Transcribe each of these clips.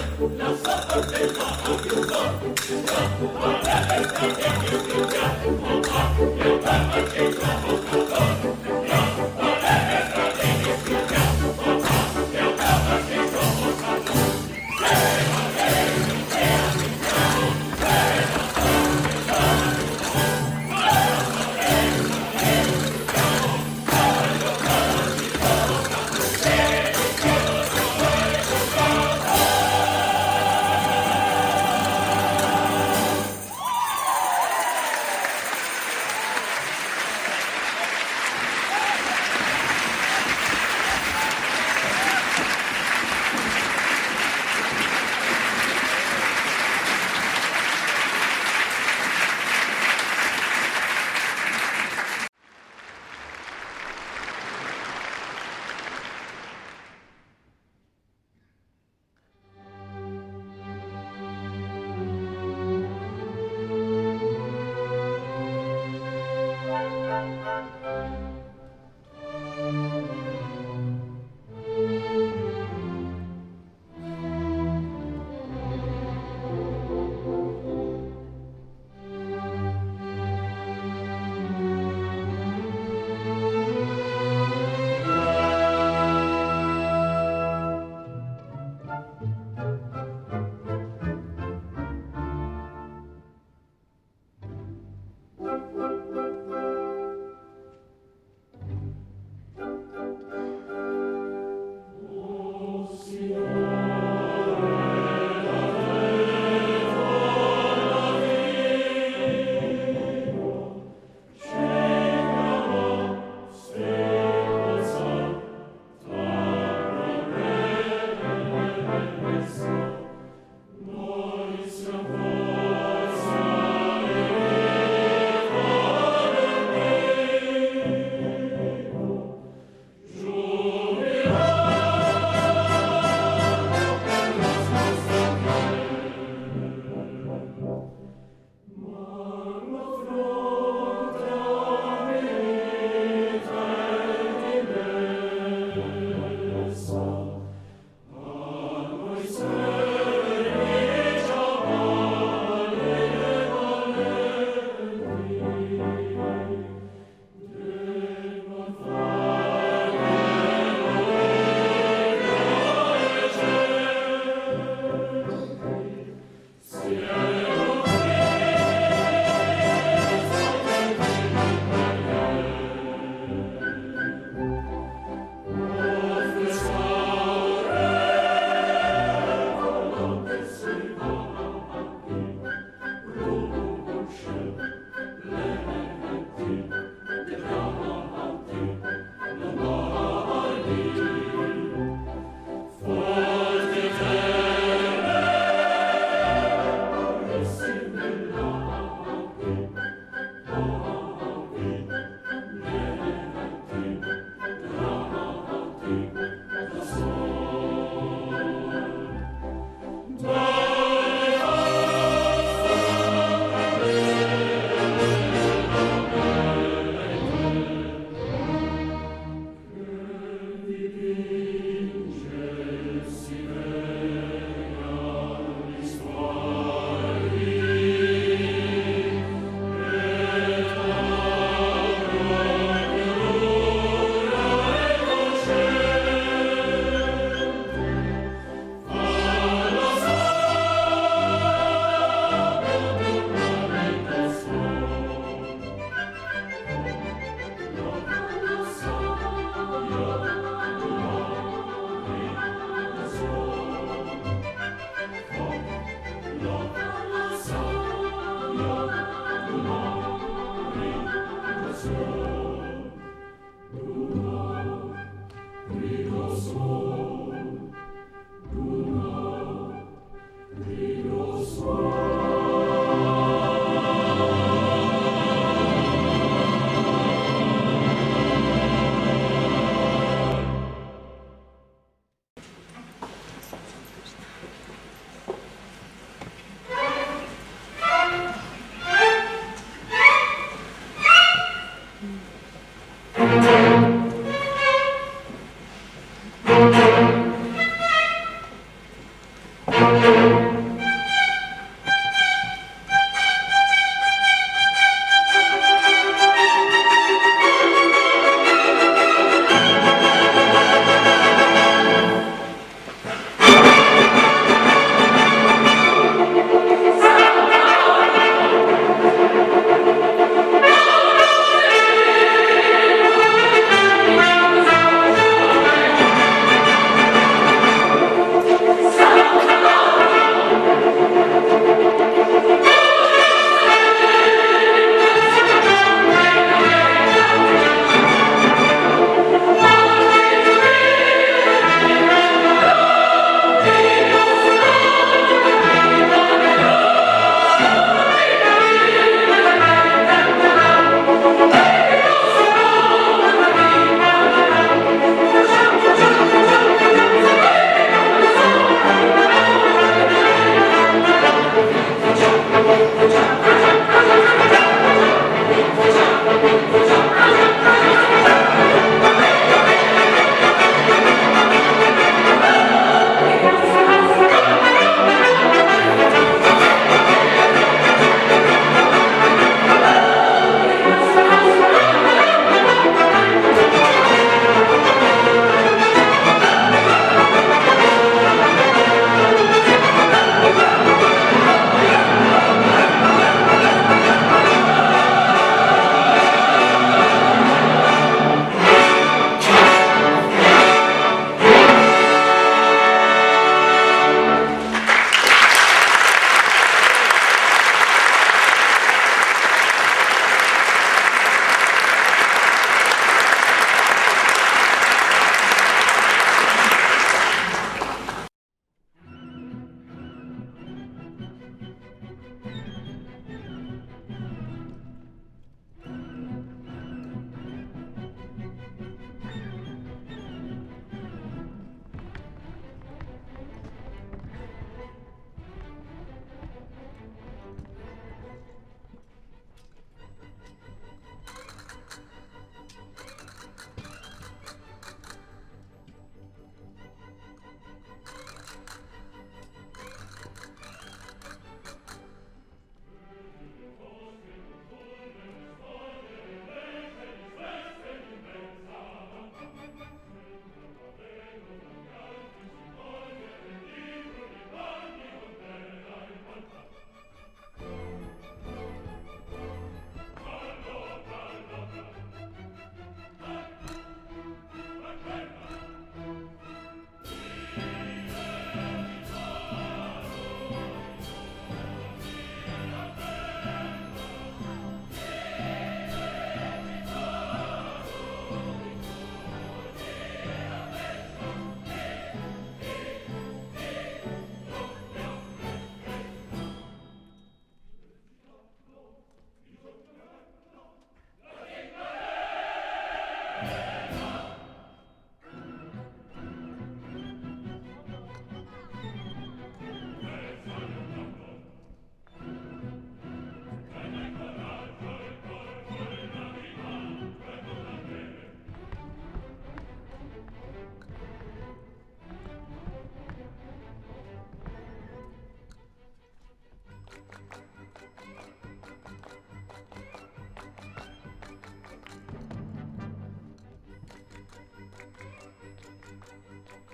Thank you.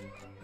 Thank you.